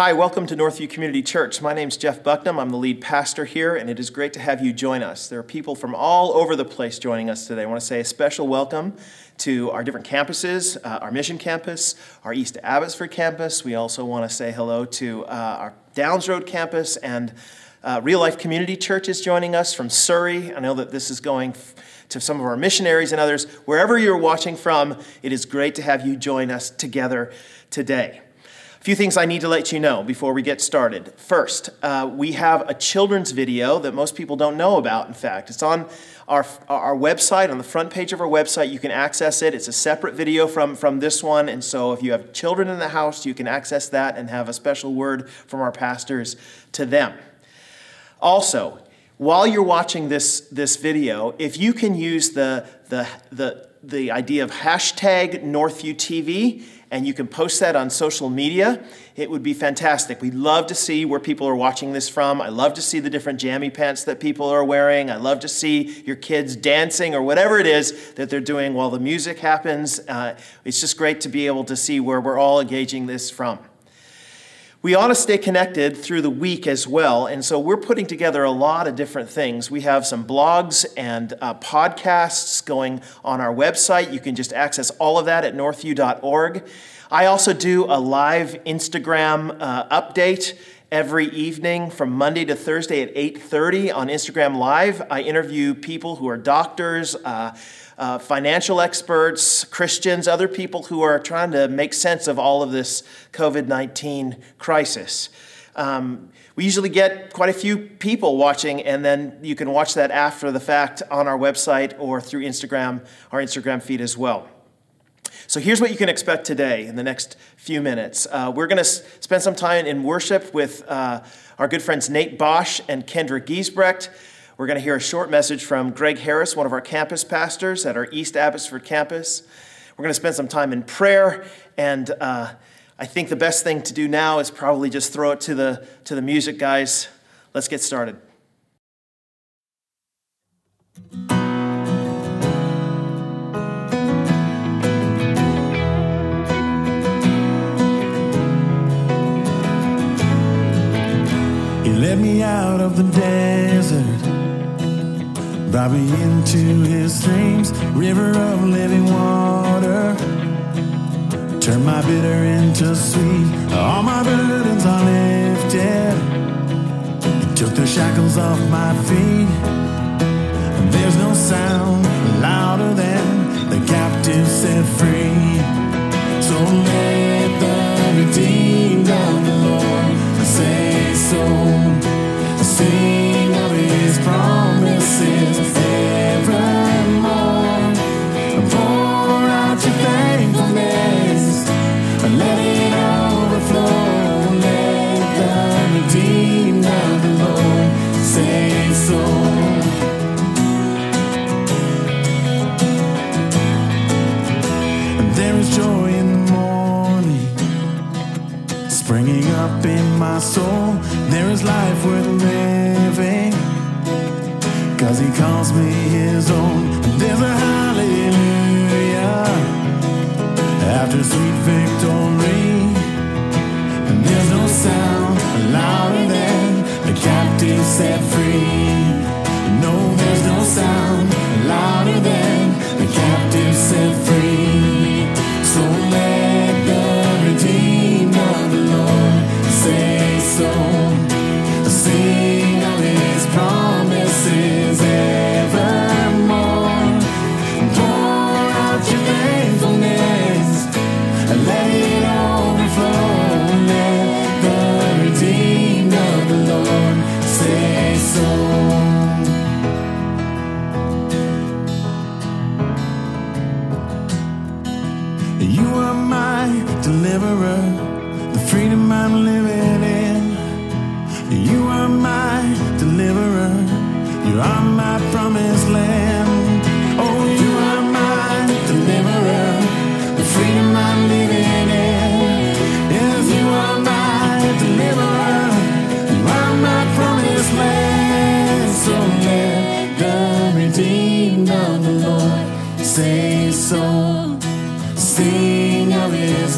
Hi, welcome to Northview Community Church. My name's Jeff Bucknam. I'm the lead pastor here, and it is great to have you join us. There are people from all over the place joining us today. I want to say a special welcome to our different campuses, uh, our Mission Campus, our East Abbotsford campus. We also want to say hello to uh, our Downs Road campus and uh, Real Life Community Church is joining us from Surrey. I know that this is going f- to some of our missionaries and others. Wherever you're watching from, it is great to have you join us together today. A few things I need to let you know before we get started. First, uh, we have a children's video that most people don't know about, in fact. It's on our, our website, on the front page of our website. You can access it. It's a separate video from, from this one. And so if you have children in the house, you can access that and have a special word from our pastors to them. Also, while you're watching this, this video, if you can use the, the, the, the idea of hashtag Northview TV and you can post that on social media, it would be fantastic. We'd love to see where people are watching this from. I love to see the different jammy pants that people are wearing. I love to see your kids dancing or whatever it is that they're doing while the music happens. Uh, it's just great to be able to see where we're all engaging this from. We ought to stay connected through the week as well. And so we're putting together a lot of different things. We have some blogs and uh, podcasts going on our website. You can just access all of that at northview.org. I also do a live Instagram uh, update every evening from Monday to Thursday at 8:30 on Instagram Live. I interview people who are doctors, uh, uh, financial experts, Christians, other people who are trying to make sense of all of this COVID 19 crisis. Um, we usually get quite a few people watching, and then you can watch that after the fact on our website or through Instagram, our Instagram feed as well. So here's what you can expect today in the next few minutes. Uh, we're going to s- spend some time in worship with uh, our good friends Nate Bosch and Kendra Giesbrecht. We're going to hear a short message from Greg Harris, one of our campus pastors at our East Abbotsford campus. We're going to spend some time in prayer, and uh, I think the best thing to do now is probably just throw it to the, to the music, guys. Let's get started. Led me out of the desert, brought me into his streams, river of living water. Turned my bitter into sweet, all my burdens are lifted. Took the shackles off my feet. There's no sound louder than the captive set free. So let the redeemed of the Lord say so. Sing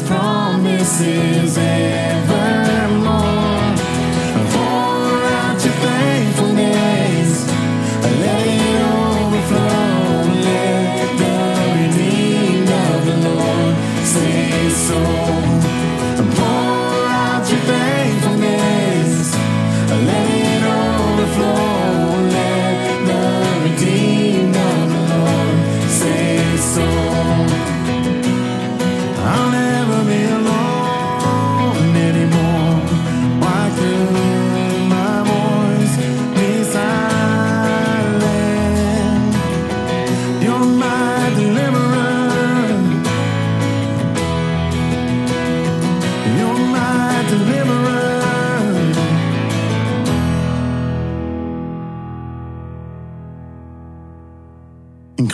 promises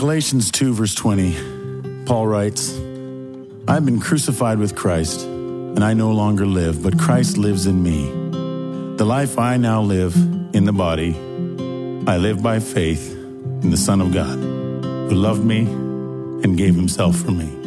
Galatians 2, verse 20, Paul writes, I have been crucified with Christ, and I no longer live, but Christ lives in me. The life I now live in the body, I live by faith in the Son of God, who loved me and gave himself for me.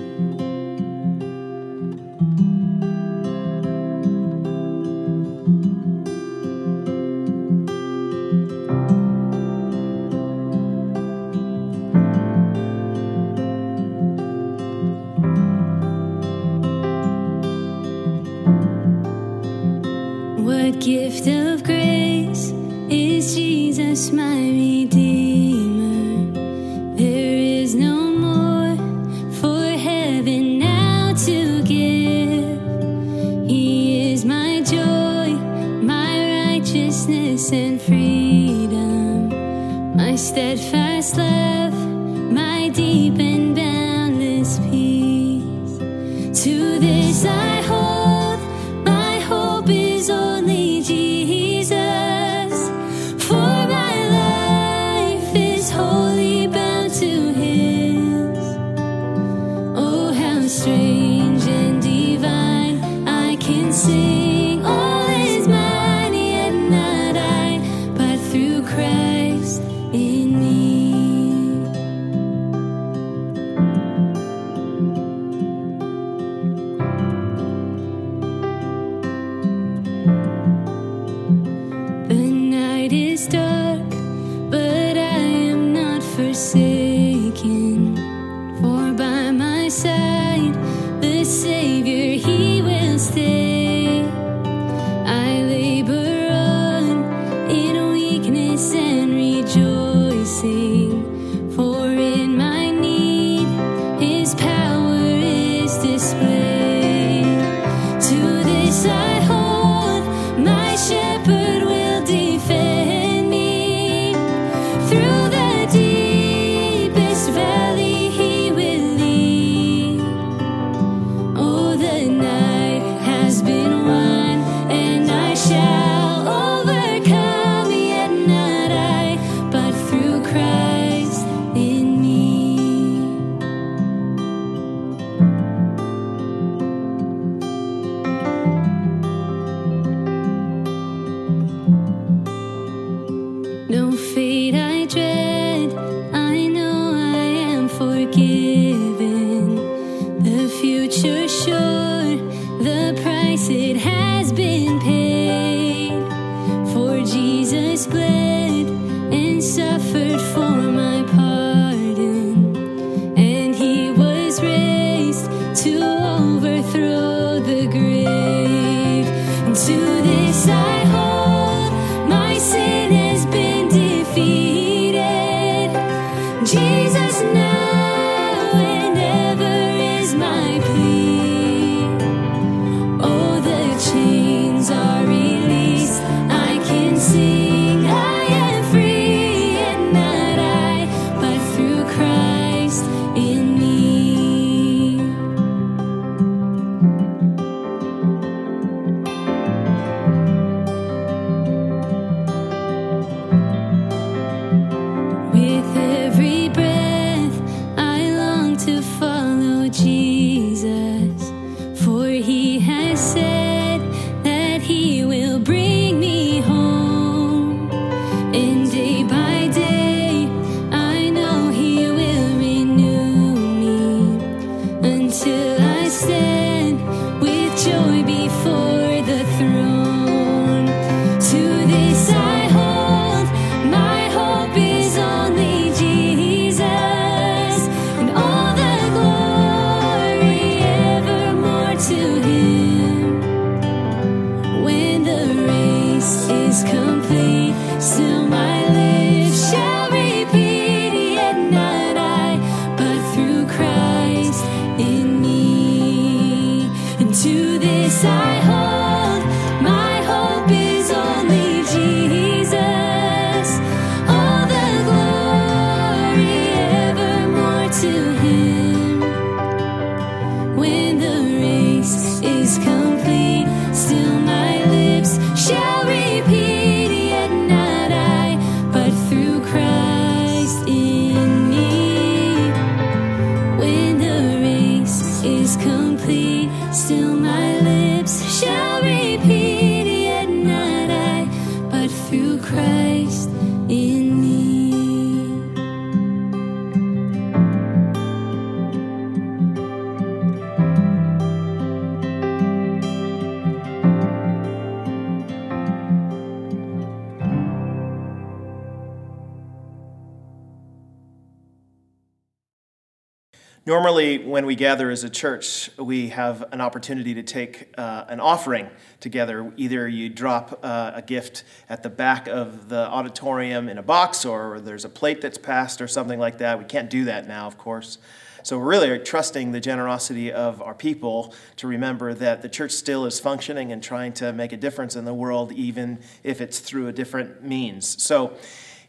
Normally, when we gather as a church, we have an opportunity to take uh, an offering together. Either you drop uh, a gift at the back of the auditorium in a box, or there's a plate that's passed, or something like that. We can't do that now, of course. So we're really trusting the generosity of our people to remember that the church still is functioning and trying to make a difference in the world, even if it's through a different means. So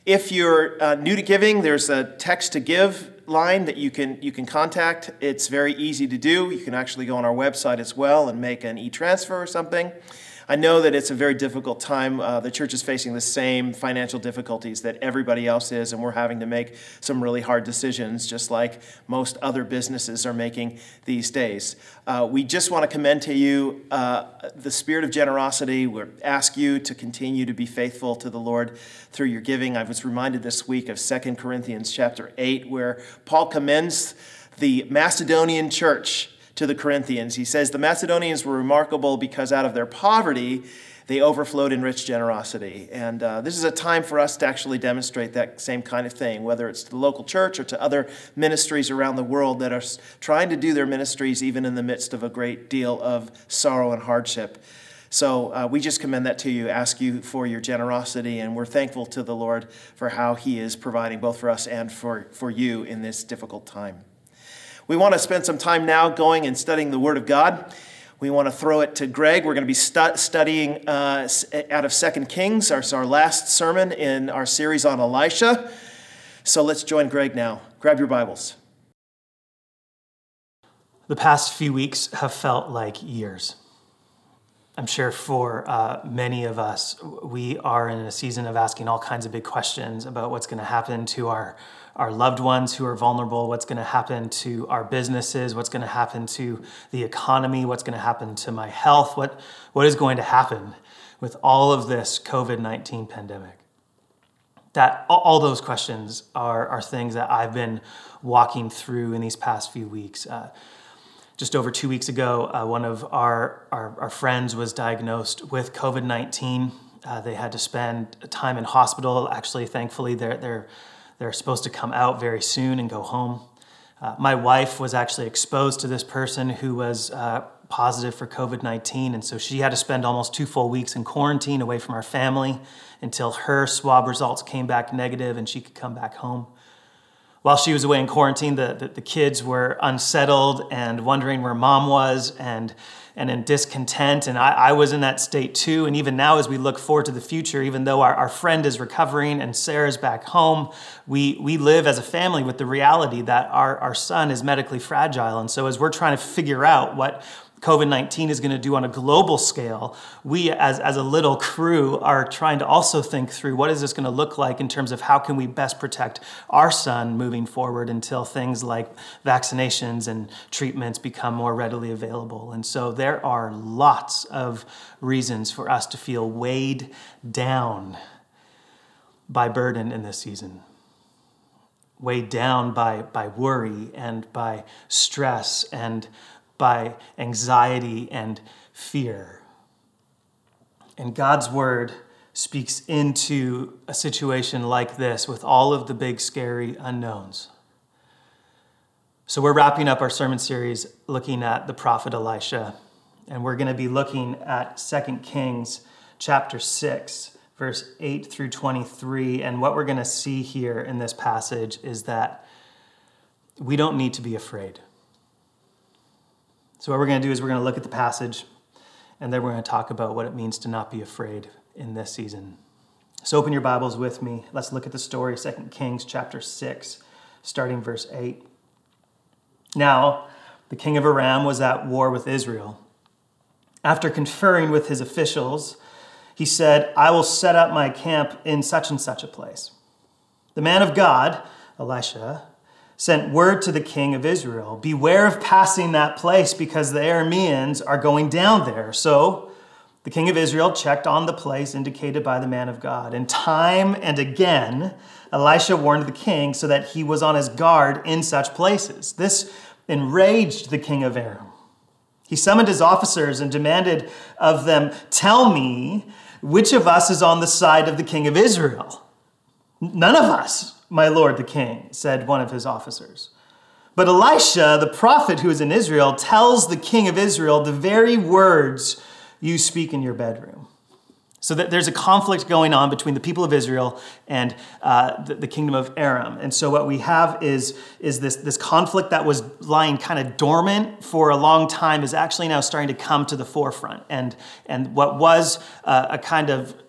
if you're uh, new to giving, there's a text to give line that you can you can contact. It's very easy to do. You can actually go on our website as well and make an e-transfer or something. I know that it's a very difficult time. Uh, the church is facing the same financial difficulties that everybody else is, and we're having to make some really hard decisions, just like most other businesses are making these days. Uh, we just want to commend to you uh, the spirit of generosity. We ask you to continue to be faithful to the Lord through your giving. I was reminded this week of 2 Corinthians chapter 8, where Paul commends the Macedonian church to the Corinthians. He says, The Macedonians were remarkable because out of their poverty, they overflowed in rich generosity. And uh, this is a time for us to actually demonstrate that same kind of thing, whether it's to the local church or to other ministries around the world that are trying to do their ministries even in the midst of a great deal of sorrow and hardship. So uh, we just commend that to you, ask you for your generosity, and we're thankful to the Lord for how He is providing both for us and for, for you in this difficult time. We want to spend some time now going and studying the Word of God. We want to throw it to Greg. We're going to be stu- studying uh, out of Second Kings, our, our last sermon in our series on Elisha. So let's join Greg now. Grab your Bibles. The past few weeks have felt like years. I'm sure for uh, many of us, we are in a season of asking all kinds of big questions about what's going to happen to our our loved ones who are vulnerable, what's going to happen to our businesses, what's going to happen to the economy, what's going to happen to my health, what, what is going to happen with all of this COVID 19 pandemic. That all those questions are, are things that I've been walking through in these past few weeks. Uh, just over two weeks ago, uh, one of our, our, our, friends was diagnosed with COVID 19. Uh, they had to spend time in hospital. Actually, thankfully, they're, they're they're supposed to come out very soon and go home. Uh, my wife was actually exposed to this person who was uh, positive for COVID 19, and so she had to spend almost two full weeks in quarantine away from our family until her swab results came back negative and she could come back home. While she was away in quarantine, the, the, the kids were unsettled and wondering where mom was, and and in discontent. And I, I, was in that state too. And even now, as we look forward to the future, even though our, our friend is recovering and Sarah's back home, we, we live as a family with the reality that our, our son is medically fragile. And so, as we're trying to figure out what, COVID 19 is going to do on a global scale, we as, as a little crew are trying to also think through what is this going to look like in terms of how can we best protect our son moving forward until things like vaccinations and treatments become more readily available. And so there are lots of reasons for us to feel weighed down by burden in this season weighed down by, by worry and by stress and by anxiety and fear. And God's word speaks into a situation like this with all of the big, scary unknowns. So, we're wrapping up our sermon series looking at the prophet Elisha, and we're going to be looking at 2 Kings chapter 6, verse 8 through 23. And what we're going to see here in this passage is that we don't need to be afraid. So, what we're going to do is we're going to look at the passage and then we're going to talk about what it means to not be afraid in this season. So, open your Bibles with me. Let's look at the story, 2 Kings chapter 6, starting verse 8. Now, the king of Aram was at war with Israel. After conferring with his officials, he said, I will set up my camp in such and such a place. The man of God, Elisha, sent word to the king of Israel Beware of passing that place because the Arameans are going down there. So the king of Israel checked on the place indicated by the man of God. And time and again, Elisha warned the king so that he was on his guard in such places. This enraged the king of Aram. He summoned his officers and demanded of them, Tell me which of us is on the side of the king of Israel. None of us, my lord the king, said one of his officers. But Elisha, the prophet who is in Israel, tells the king of Israel the very words you speak in your bedroom. So that there's a conflict going on between the people of Israel and uh, the, the, kingdom of Aram. And so what we have is, is this, this conflict that was lying kind of dormant for a long time is actually now starting to come to the forefront. And, and what was uh, a kind of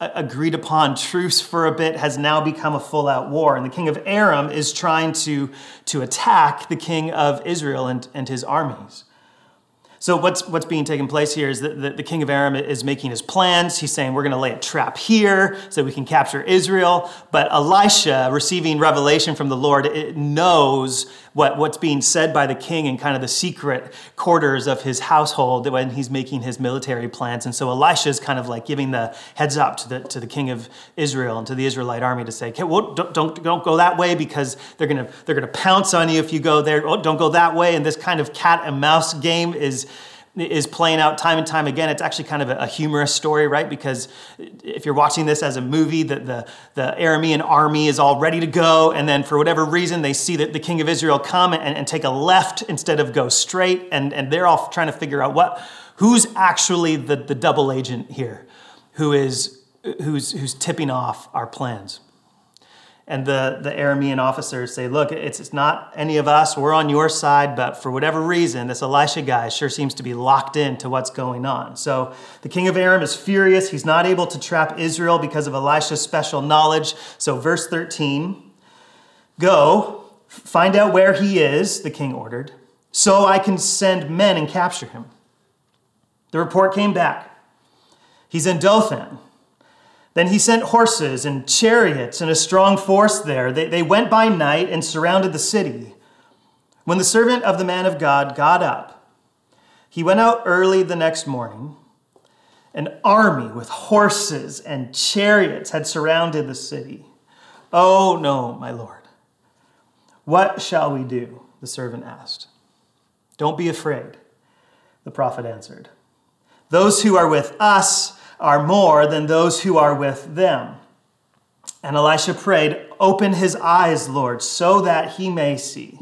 agreed upon truce for a bit has now become a full out war. And the king of Aram is trying to, to attack the king of Israel and, and his armies. So what's what's being taken place here is that the, the king of Aram is making his plans. He's saying we're going to lay a trap here so we can capture Israel. But Elisha, receiving revelation from the Lord, knows what, what's being said by the king in kind of the secret quarters of his household when he's making his military plans. And so Elisha is kind of like giving the heads up to the to the king of Israel and to the Israelite army to say, okay, well, don't, don't, don't go that way because they're gonna they're gonna pounce on you if you go there. Oh, don't go that way. And this kind of cat and mouse game is is playing out time and time again. It's actually kind of a, humorous story, right? Because if you're watching this as a movie, the, the, the Aramean army is all ready to go, and then for whatever reason, they see that the king of Israel come and, and take a left instead of go straight, and, and they're all trying to figure out what who's actually the, the double agent here, who is who's who's tipping off our plans and the, the Aramean officers say, Look, it's, it's not any of us, we're on your side, but for whatever reason, this Elisha guy sure seems to be locked into what's going on. So the king of Aram is furious. He's not able to trap Israel because of Elisha's special knowledge. So, verse 13 Go, find out where he is, the king ordered, so I can send men and capture him. The report came back. He's in Dothan. Then he sent horses and chariots and a strong force there. They, they went by night and surrounded the city. When the servant of the man of God got up, he went out early the next morning. An army with horses and chariots had surrounded the city. Oh, no, my lord. What shall we do? The servant asked. Don't be afraid, the prophet answered. Those who are with us are more than those who are with them. And Elisha prayed, Open his eyes, Lord, so that he may see.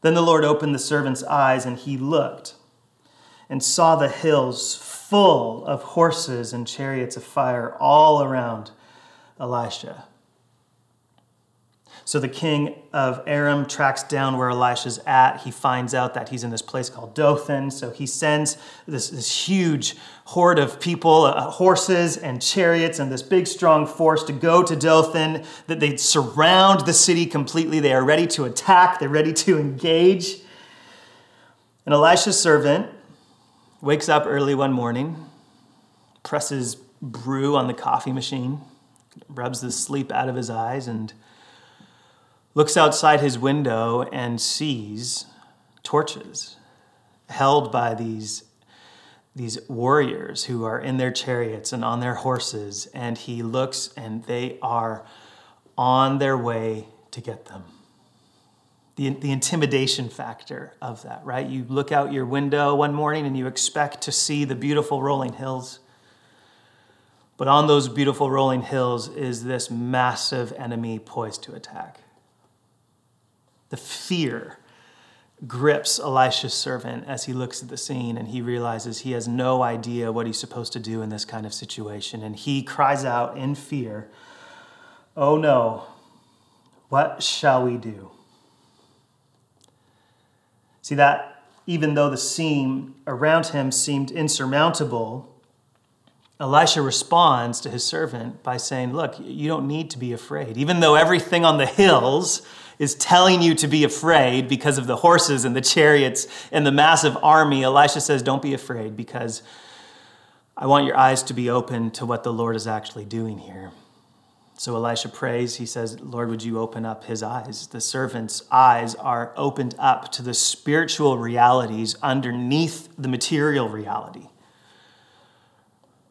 Then the Lord opened the servant's eyes, and he looked and saw the hills full of horses and chariots of fire all around Elisha. So the king of Aram tracks down where Elisha's at. He finds out that he's in this place called Dothan. So he sends this, this huge horde of people, uh, horses and chariots, and this big strong force to go to Dothan. That they surround the city completely. They are ready to attack. They're ready to engage. And Elisha's servant wakes up early one morning, presses brew on the coffee machine, rubs the sleep out of his eyes, and looks outside his window and sees torches held by these, these warriors who are in their chariots and on their horses. And he looks and they are on their way to get them. The, the intimidation factor of that, right? You look out your window one morning and you expect to see the beautiful rolling hills. But on those beautiful rolling hills is this massive enemy poised to attack. The fear grips Elisha's servant as he looks at the scene and he realizes he has no idea what he's supposed to do in this kind of situation. And he cries out in fear, Oh no, what shall we do? See, that even though the scene around him seemed insurmountable, Elisha responds to his servant by saying, Look, you don't need to be afraid. Even though everything on the hills is telling you to be afraid because of the horses and the chariots and the massive army, Elisha says, Don't be afraid because I want your eyes to be open to what the Lord is actually doing here. So Elisha prays. He says, Lord, would you open up his eyes? The servant's eyes are opened up to the spiritual realities underneath the material reality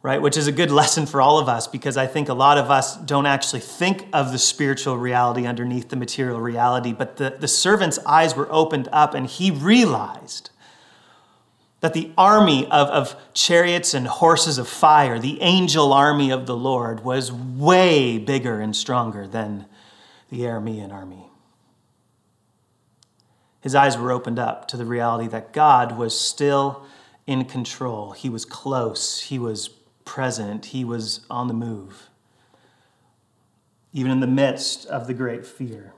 right? Which is a good lesson for all of us because I think a lot of us don't actually think of the spiritual reality underneath the material reality. But the, the servant's eyes were opened up and he realized that the army of, of chariots and horses of fire, the angel army of the Lord, was way bigger and stronger than the Aramean army. His eyes were opened up to the reality that God was still in control. He was close, He was present, He was on the move, even in the midst of the great fear.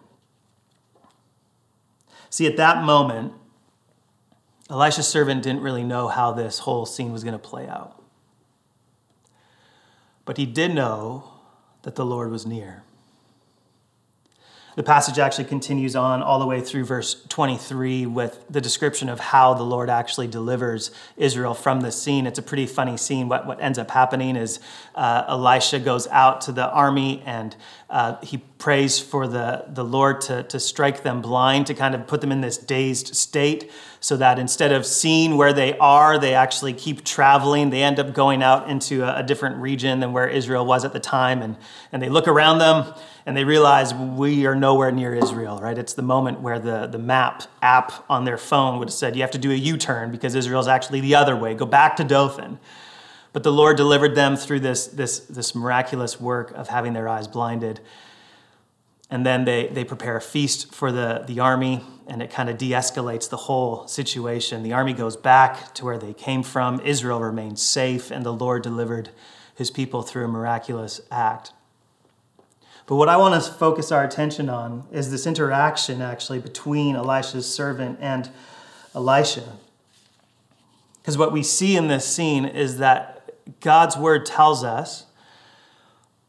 See, at that moment, Elisha's servant didn't really know how this whole scene was going to play out. But he did know that the Lord was near. The passage actually continues on all the way through verse 23 with the description of how the Lord actually delivers Israel from this scene. It's a pretty funny scene. What, what ends up happening is uh, Elisha goes out to the army and uh, he prays for the, the Lord to, to strike them blind, to kind of put them in this dazed state, so that instead of seeing where they are, they actually keep traveling. They end up going out into a, a different region than where Israel was at the time, and, and they look around them and they realize we are nowhere near Israel, right? It's the moment where the, the map app on their phone would have said, you have to do a U turn because Israel's actually the other way. Go back to Dothan. But the Lord delivered them through this, this, this miraculous work of having their eyes blinded. And then they, they prepare a feast for the, the army, and it kind of de escalates the whole situation. The army goes back to where they came from. Israel remains safe, and the Lord delivered his people through a miraculous act. But what I want to focus our attention on is this interaction actually between Elisha's servant and Elisha. Because what we see in this scene is that God's word tells us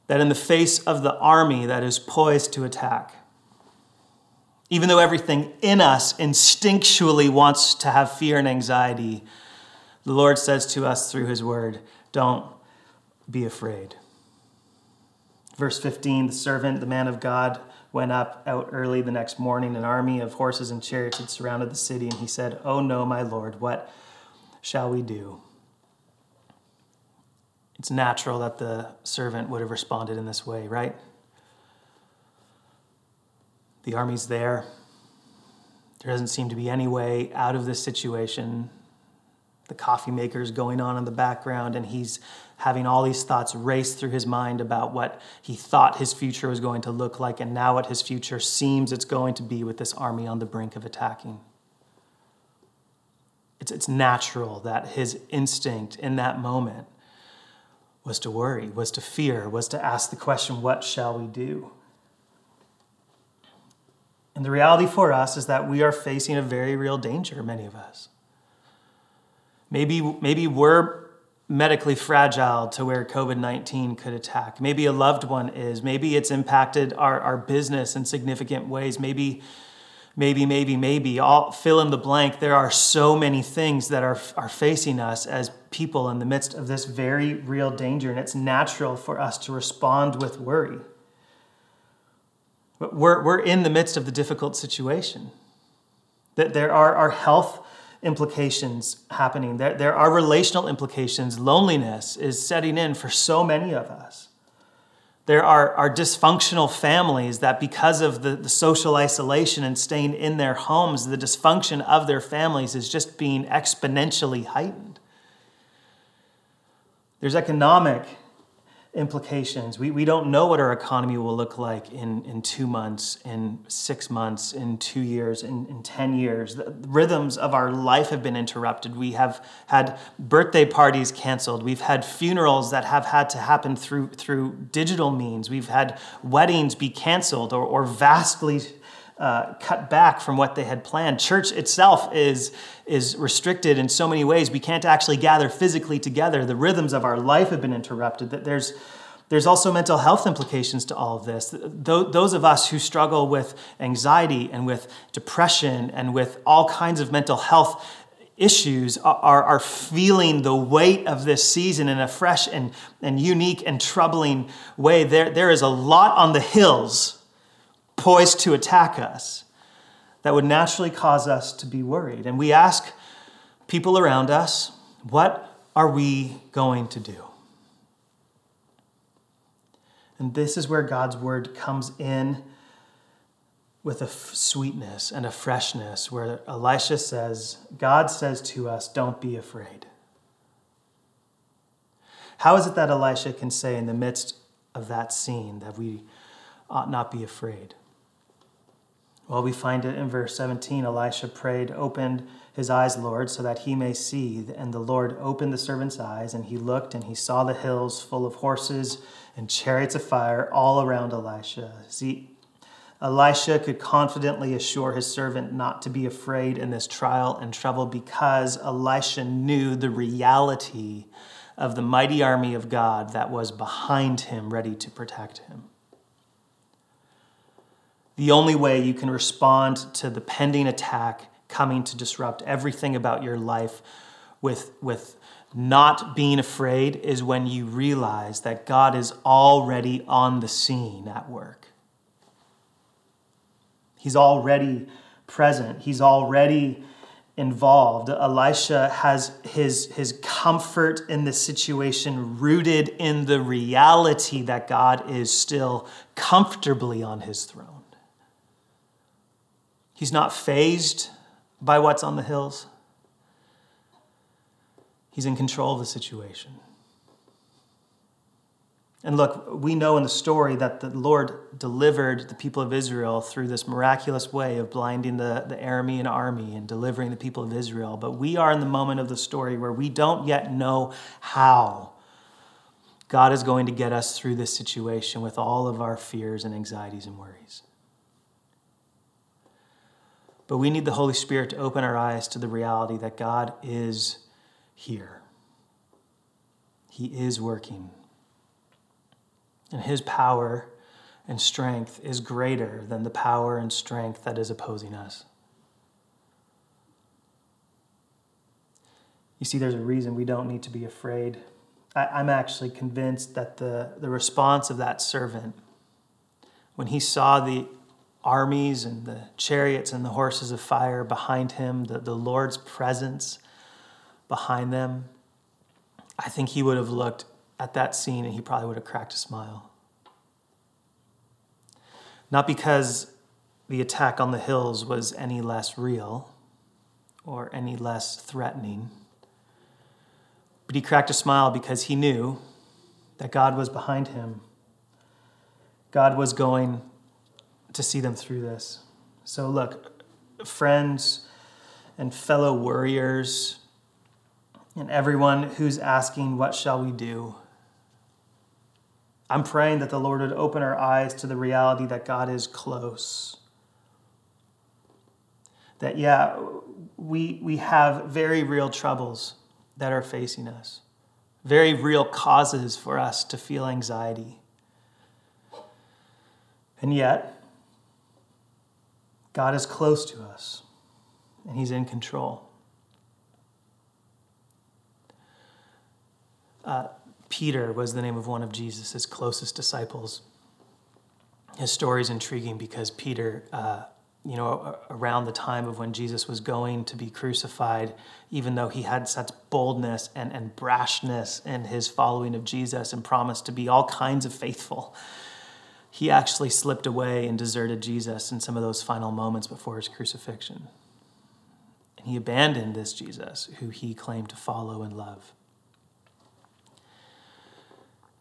that in the face of the army that is poised to attack, even though everything in us instinctually wants to have fear and anxiety, the Lord says to us through his word, don't be afraid. Verse 15 the servant, the man of God, went up out early the next morning. An army of horses and chariots had surrounded the city, and he said, Oh no, my Lord, what shall we do? It's natural that the servant would have responded in this way, right? The army's there. There doesn't seem to be any way out of this situation. The coffee maker is going on in the background, and he's having all these thoughts race through his mind about what he thought his future was going to look like, and now what his future seems it's going to be with this army on the brink of attacking. It's, it's natural that his instinct in that moment was to worry, was to fear, was to ask the question, What shall we do? And the reality for us is that we are facing a very real danger, many of us. Maybe, maybe we're medically fragile to where COVID 19 could attack. Maybe a loved one is. Maybe it's impacted our, our business in significant ways. Maybe, maybe, maybe, maybe. All fill in the blank. There are so many things that are, are facing us as people in the midst of this very real danger, and it's natural for us to respond with worry. But we're, we're in the midst of the difficult situation. That there are our health implications happening. There, there are relational implications. Loneliness is setting in for so many of us. There are, are dysfunctional families that, because of the, the social isolation and staying in their homes, the dysfunction of their families is just being exponentially heightened. There's economic implications. We, we don't know what our economy will look like in, in two months, in six months, in two years, in, in 10 years. The rhythms of our life have been interrupted. We have had birthday parties canceled. We've had funerals that have had to happen through, through digital means. We've had weddings be canceled or, or vastly uh, cut back from what they had planned. Church itself is, is restricted in so many ways. We can't actually gather physically together. The rhythms of our life have been interrupted. That there's there's also mental health implications to all of this. Those of us who struggle with anxiety and with depression and with all kinds of mental health issues are, are feeling the weight of this season in a fresh and, and unique and troubling way. There, there is a lot on the hills poised to attack us that would naturally cause us to be worried. And we ask people around us, what are we going to do? And this is where God's word comes in with a sweetness and a freshness, where Elisha says, God says to us, don't be afraid. How is it that Elisha can say in the midst of that scene that we ought not be afraid? Well, we find it in verse 17. Elisha prayed, opened his eyes, Lord, so that he may see. And the Lord opened the servant's eyes, and he looked, and he saw the hills full of horses and chariots of fire all around Elisha. See, Elisha could confidently assure his servant not to be afraid in this trial and trouble because Elisha knew the reality of the mighty army of God that was behind him, ready to protect him. The only way you can respond to the pending attack coming to disrupt everything about your life with, with not being afraid is when you realize that God is already on the scene at work. He's already present. He's already involved. Elisha has his, his comfort in the situation rooted in the reality that God is still comfortably on his throne. He's not fazed by what's on the hills. He's in control of the situation. And look, we know in the story that the Lord delivered the people of Israel through this miraculous way of blinding the, the Aramean army and delivering the people of Israel. But we are in the moment of the story where we don't yet know how God is going to get us through this situation with all of our fears and anxieties and worries. But we need the Holy Spirit to open our eyes to the reality that God is here. He is working. And His power and strength is greater than the power and strength that is opposing us. You see, there's a reason we don't need to be afraid. I, am actually convinced that the, the response of that servant, when he saw the armies and the chariots and the horses of fire behind him, the, the Lord's presence behind them, I think he would have looked at that scene and he probably would have cracked a smile. Not because the attack on the hills was any less real or any less threatening, but he cracked a smile because he knew that God was behind him. God was going to see them through this. So, look, friends and fellow warriors, and everyone who's asking, What shall we do? I'm praying that the Lord would open our eyes to the reality that God is close. That, yeah, we, we have very real troubles that are facing us, very real causes for us to feel anxiety. And yet, God is close to us, and He's in control. Uh, Peter was the name of one of Jesus' closest disciples. His story is intriguing because Peter, uh, you know, around the time of when Jesus was going to be crucified, even though he had such boldness and, and brashness in his following of Jesus and promised to be all kinds of faithful, he actually slipped away and deserted Jesus in some of those final moments before his crucifixion. And he abandoned this Jesus who he claimed to follow and love.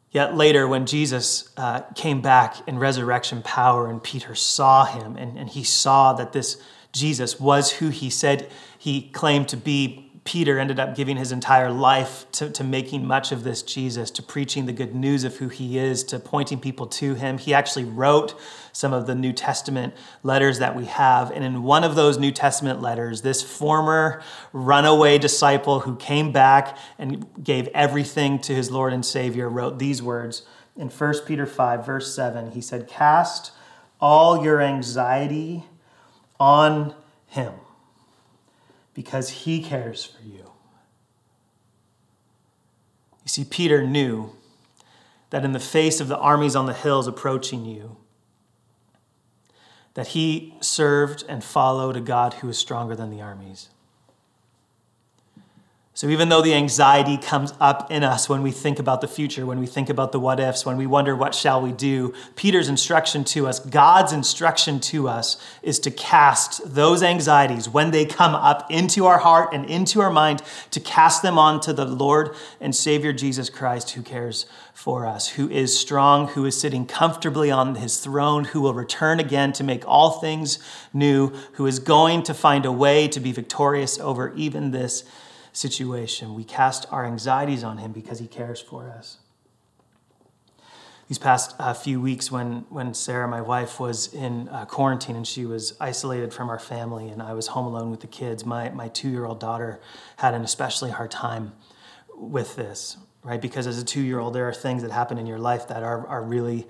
Yet later, when Jesus uh, came back in resurrection power and Peter saw him and, and he saw that this Jesus was who he said he claimed to be, Peter ended up giving his entire life to, to making much of this Jesus, to preaching the good news of who he is, to pointing people to him. He actually wrote some of the New Testament letters that we have. And in one of those New Testament letters, this former runaway disciple who came back and gave everything to his Lord and Savior wrote these words in 1 Peter 5, verse 7. He said, Cast all your anxiety on him because he cares for you. You see, Peter knew that in the face of the armies on the hills approaching you, that he served and followed a God who is stronger than the armies. So, even though the anxiety comes up in us when we think about the future, when we think about the what ifs, when we wonder what shall we do, Peter's instruction to us, God's instruction to us, is to cast those anxieties when they come up into our heart and into our mind, to cast them onto the Lord and Savior Jesus Christ, who cares for us, who is strong, who is sitting comfortably on his throne, who will return again to make all things new, who is going to find a way to be victorious over even this situation. We cast our anxieties on him because he cares for us. These past uh, few weeks, when, when Sarah, my wife, was in uh, quarantine and she was isolated from our family, and I was home alone with the kids, my, my two year old daughter had an especially hard time with this, right? Because as a two year old, there are things that happen in your life that are, are really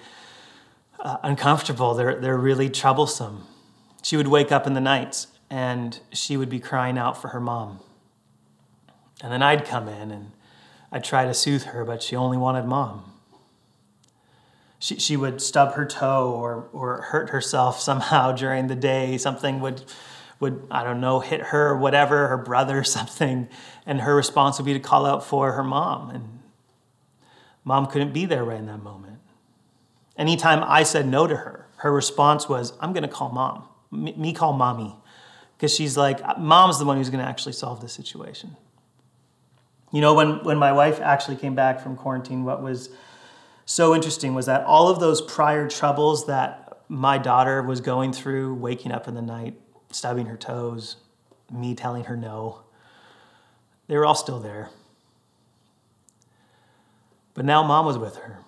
uh, uncomfortable, they're, they're really troublesome. She would wake up in the nights and she would be crying out for her mom and then I'd come in and I'd try to soothe her, but she only wanted mom. She, she would stub her toe or, or hurt herself somehow during the day. Something would, would, I don't know, hit her or whatever, her brother or something. And her response would be to call out for her mom. And mom couldn't be there right in that moment. Anytime I said no to her, her response was, I'm going to call mom. Me call mommy. Because she's like, mom's the one who's going to actually solve this situation. You know, when, when my wife actually came back from quarantine, what was so interesting was that all of those prior troubles that my daughter was going through, waking up in the night, stubbing her toes, me telling her no, they were all still there. But now mom was with her.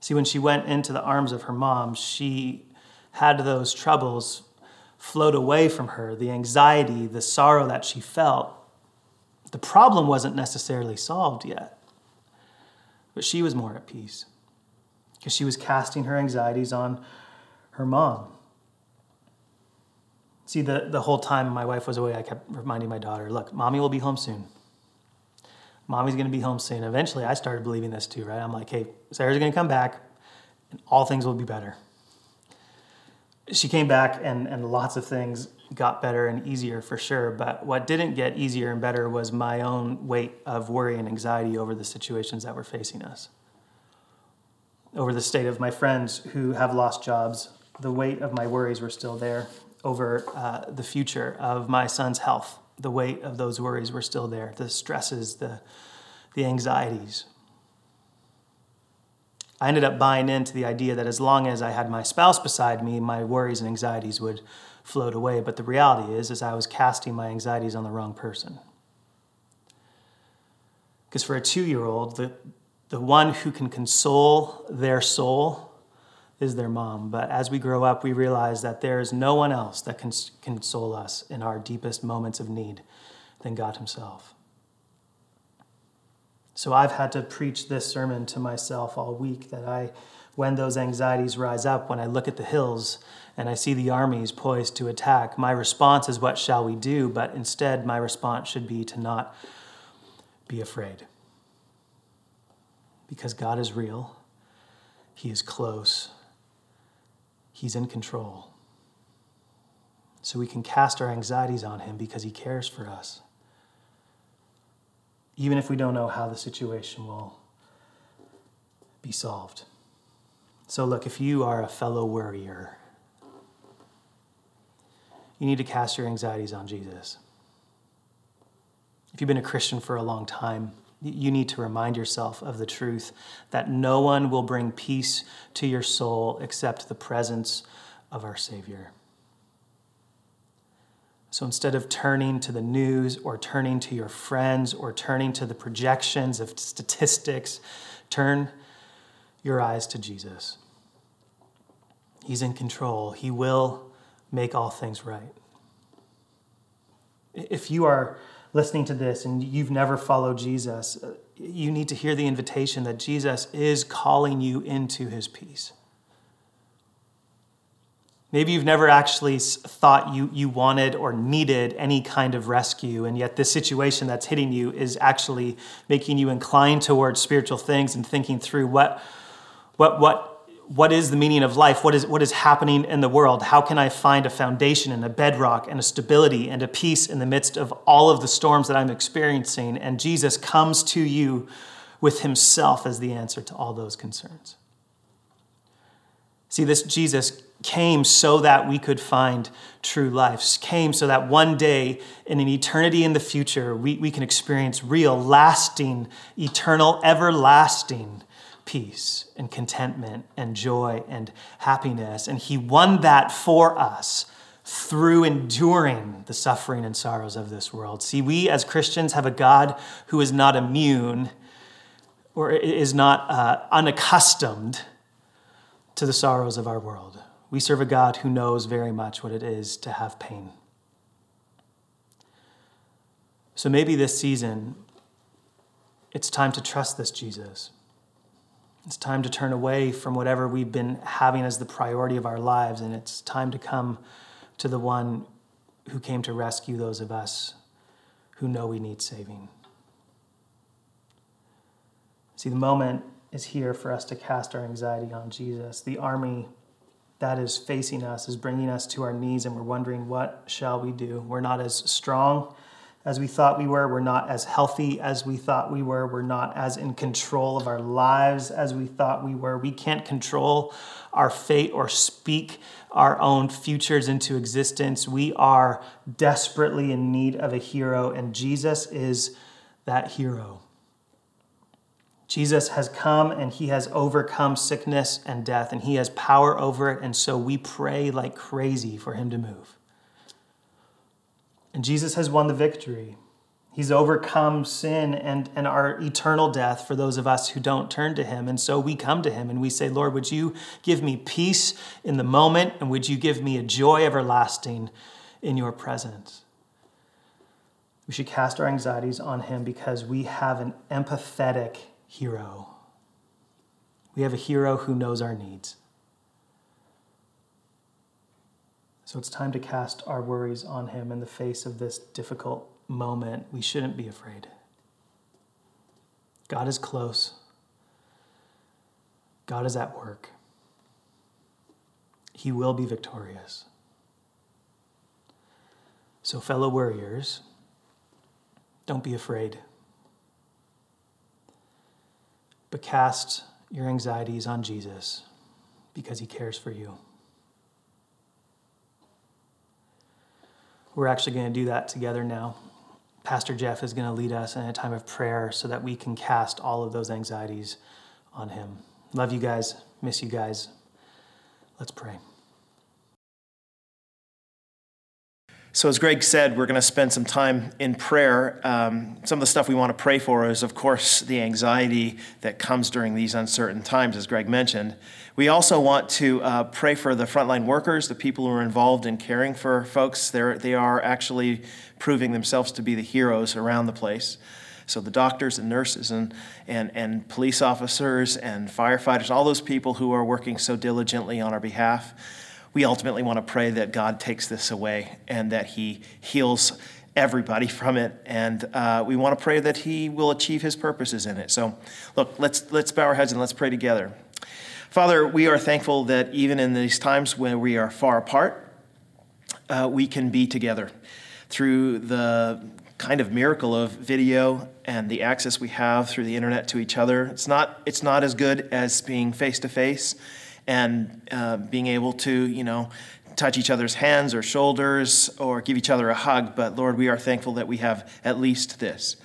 See, when she went into the arms of her mom, she had those troubles flowed away from her, the anxiety, the sorrow that she felt. The problem wasn't necessarily solved yet, but she was more at peace because she was casting her anxieties on her mom. See, the, the whole time my wife was away, I kept reminding my daughter, look, mommy will be home soon. Mommy's to be home soon. Eventually, I started believing this too, right? I'm like, hey, Sarah's to come back and all things will be better she came back and, and lots of things got better and easier for sure. But what didn't get easier and better was my own weight of worry and anxiety over the situations that were facing us. Over the state of my friends who have lost jobs, the weight of my worries were still there. Over uh, the future of my son's health, the weight of those worries were still there. The stresses, the, the anxieties. I ended up buying into the idea that as long as I had my spouse beside me, my worries and anxieties would float away. But the reality is, is I was casting my anxieties on the wrong person. Because for a two-year-old, the, the one who can console their soul is their mom. But as we grow up, we realize that there is no one else that can console us in our deepest moments of need than God Himself. So I've had to preach this sermon to myself all week that I, when those anxieties rise up, when I look at the hills and I see the armies poised to attack, my response is, What shall we do? But instead, my response should be to not be afraid. Because God is real, He is close, He's in control. So we can cast our anxieties on Him because He cares for us even if we don't know how the situation will be solved. So, look, if you are a fellow worrier, you need to cast your anxieties on Jesus. If you've been a Christian for a long time, you need to remind yourself of the truth that no one will bring peace to your soul except the presence of our Savior. So instead of turning to the news or turning to your friends or turning to the projections of statistics, turn your eyes to Jesus. He's in control, He will make all things right. If you are listening to this and you've never followed Jesus, uh, you need to hear the invitation that Jesus is calling you into His peace. Maybe you've never actually thought you, you wanted or needed any kind of rescue, and yet this situation that's hitting you is actually making you inclined towards spiritual things and thinking through what, what, what, what is the meaning of life? What is, what is happening in the world? How can I find a foundation and a bedrock and a stability and a peace in the midst of all of the storms that I'm experiencing? And Jesus comes to you with himself as the answer to all those concerns. See, this Jesus came so that we could find true life, came so that one day in an eternity in the future, we, we can experience real, lasting, eternal, everlasting peace and contentment and joy and happiness. And he won that for us through enduring the suffering and sorrows of this world. See, we as Christians have a God who is not immune or is not uh, unaccustomed to the sorrows of our world. We serve a God who knows very much what it is to have pain. So maybe this season, it's time to trust this Jesus. It's time to turn away from whatever we've been having as the priority of our lives, and it's time to come to the one who came to rescue those of us who know we need saving. See, the moment is here for us to cast our anxiety on Jesus. The army that is facing us is bringing us to our knees, and we're wondering, what shall we do? We're not as strong as we thought we were. We're not as healthy as we thought we were. We're not as in control of our lives as we thought we were. We can't control our fate or speak our own futures into existence. We are desperately in need of a hero, and Jesus is that hero. Jesus has come and he has overcome sickness and death, and he has power over it, and so we pray like crazy for him to move. And Jesus has won the victory. He's overcome sin and, and our eternal death for those of us who don't turn to Him. And so we come to Him and we say, Lord, would you give me peace in the moment and would you give me a joy everlasting in your presence? We should cast our anxieties on Him because we have an empathetic hero. We have a hero who knows our needs. So it's time to cast our worries on Him in the face of this difficult moment. We shouldn't be afraid. God is close, God is at work. He will be victorious. So, fellow warriors, don't be afraid, but cast your anxieties on Jesus because he cares for you. We're actually going to do that together now. Pastor Jeff is going to lead us in a time of prayer so that we can cast all of those anxieties on him. Love you guys. Miss you guys. Let's pray. So, as Greg said, we're going to spend some time in prayer. Um, some of the stuff we want to pray for is, of course, the anxiety that comes during these uncertain times, as Greg mentioned. We also want to uh, pray for the frontline workers, the people who are involved in caring for folks. They're, they are actually proving themselves to be the heroes around the place. So, the doctors and nurses and, and, and police officers and firefighters, all those people who are working so diligently on our behalf we ultimately want to pray that God takes this away and that He heals everybody from it. And uh, we want to pray that He will achieve His purposes in it. So, look, let's, let's bow our heads and let's pray together. Father, we are thankful that even in these times when we are far apart, uh, we can be together through the kind of miracle of video and the access we have through the internet to each other. It's not, it's not as good as being face to face and uh, being able to, you know, touch each other's hands or shoulders or give each other a hug. But Lord, we are thankful that we have at least this.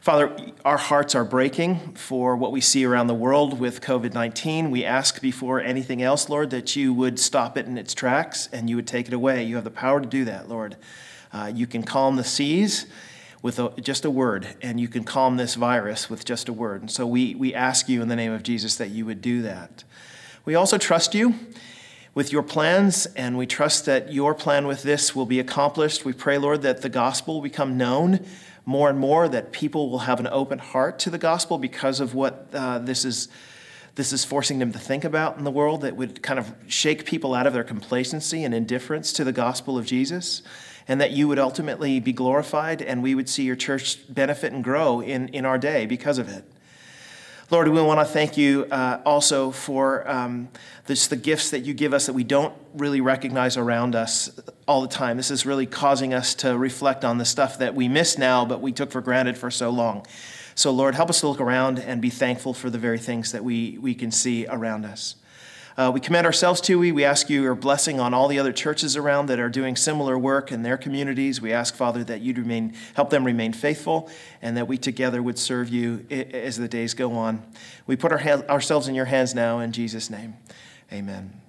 Father, our hearts are breaking for what we see around the world with COVID 19. We ask before anything else, Lord, that you would stop it in its tracks and you would take it away. You have the power to do that, Lord. Uh, you can calm the seas with a, just a word, and you can calm this virus with just a word. And so we, we ask you in the name of Jesus that you would do that. We also trust you with your plans, and we trust that your plan with this will be accomplished. We pray, Lord, that the gospel will become known more and more, that people will have an open heart to the gospel because of what uh, this is. This is forcing them to think about in the world that would kind of shake people out of their complacency and indifference to the gospel of Jesus, and that you would ultimately be glorified and we would see your church benefit and grow in, in our day because of it. Lord, we want to thank you uh, also for um, this, the gifts that you give us that we don't really recognize around us all the time. This is really causing us to reflect on the stuff that we miss now, but we took for granted for so long. So, Lord, help us to look around and be thankful for the very things that we, we can see around us. Uh, we commend ourselves to you. We ask you your blessing on all the other churches around that are doing similar work in their communities. We ask, Father, that you'd remain, help them remain faithful and that we together would serve you as the days go on. We put our ourselves in your hands now in Jesus' name. Amen.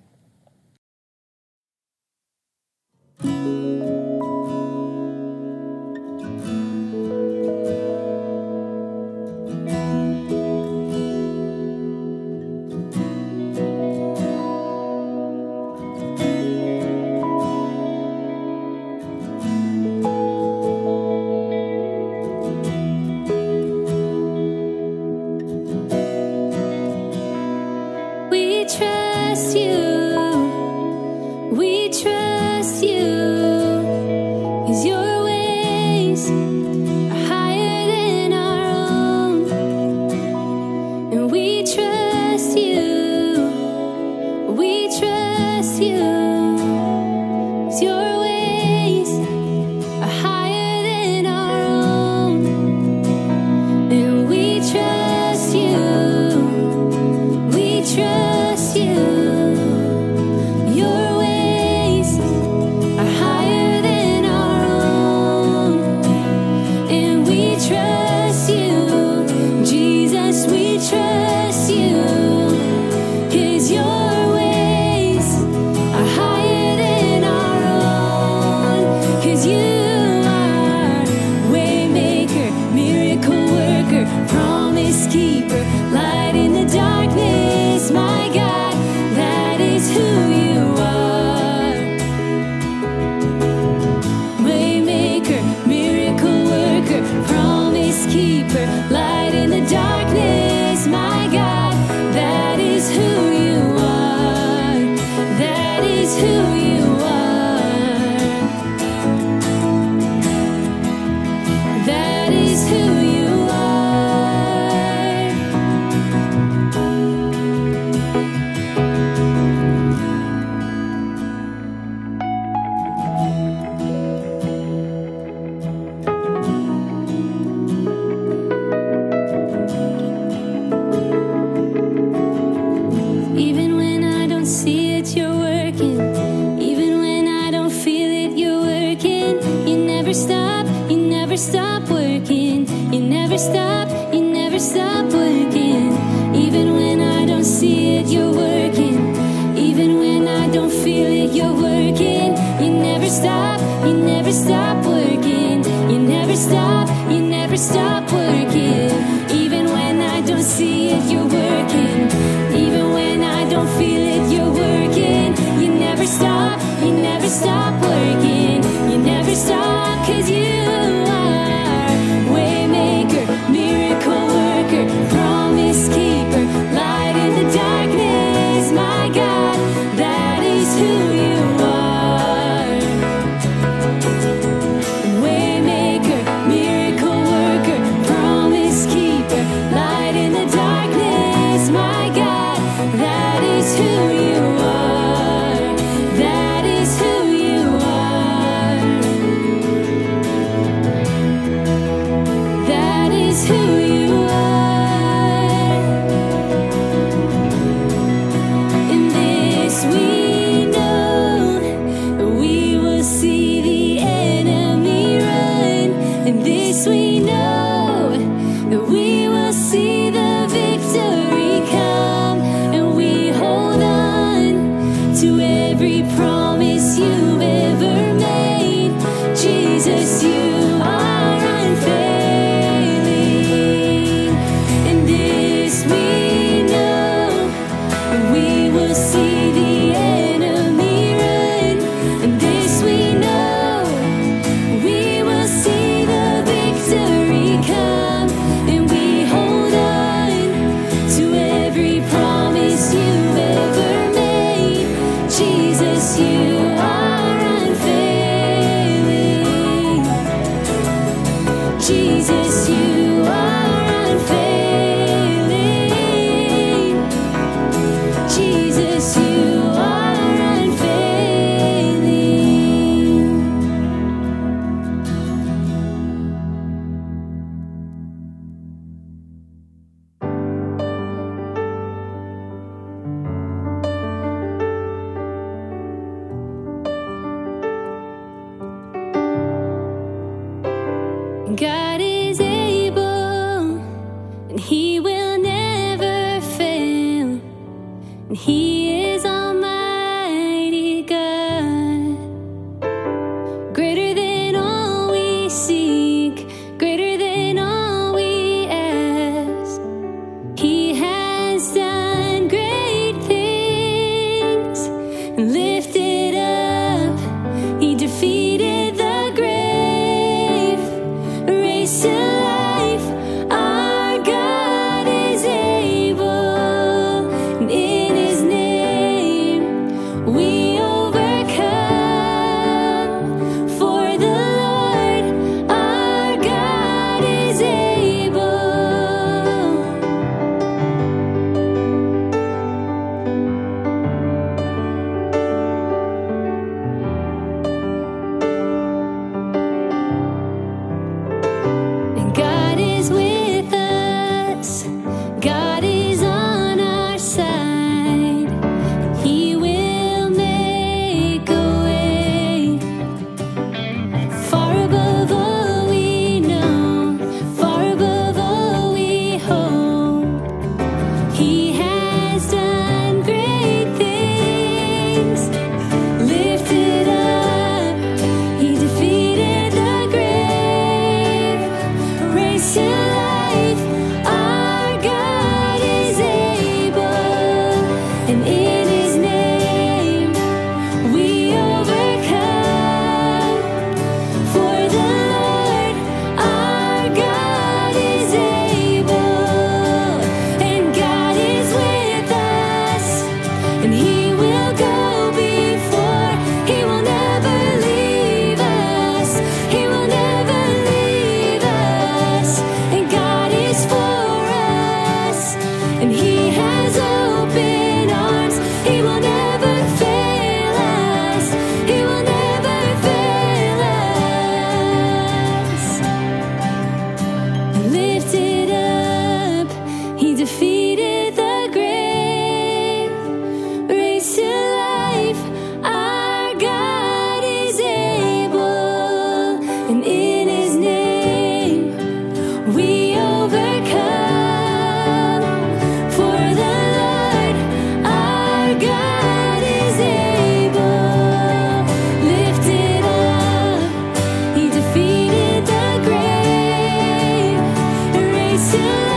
Raised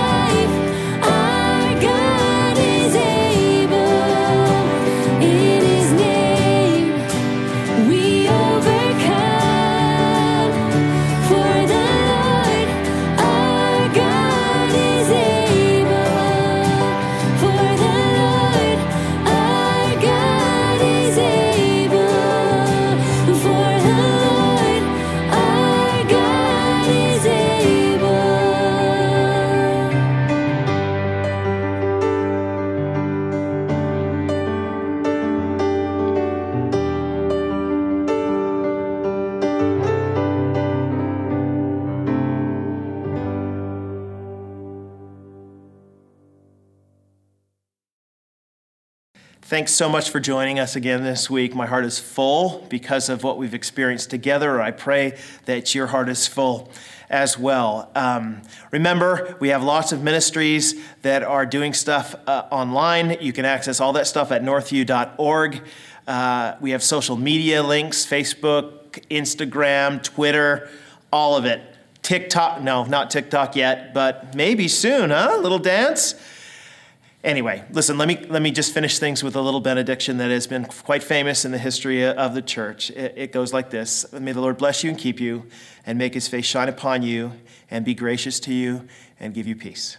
Thanks so much for joining us again this week. My heart is full because of what we've experienced together. I pray that your heart is full as well. Um, remember, we have lots of ministries that are doing stuff uh, online. You can access all that stuff at northview.org. Uh, we have social media links Facebook, Instagram, Twitter, all of it. TikTok, no, not TikTok yet, but maybe soon, huh? A little dance. Anyway, listen, let me, let me just finish things with a little benediction that has been quite famous in the history of the church. It, it goes like this May the Lord bless you and keep you, and make his face shine upon you, and be gracious to you, and give you peace.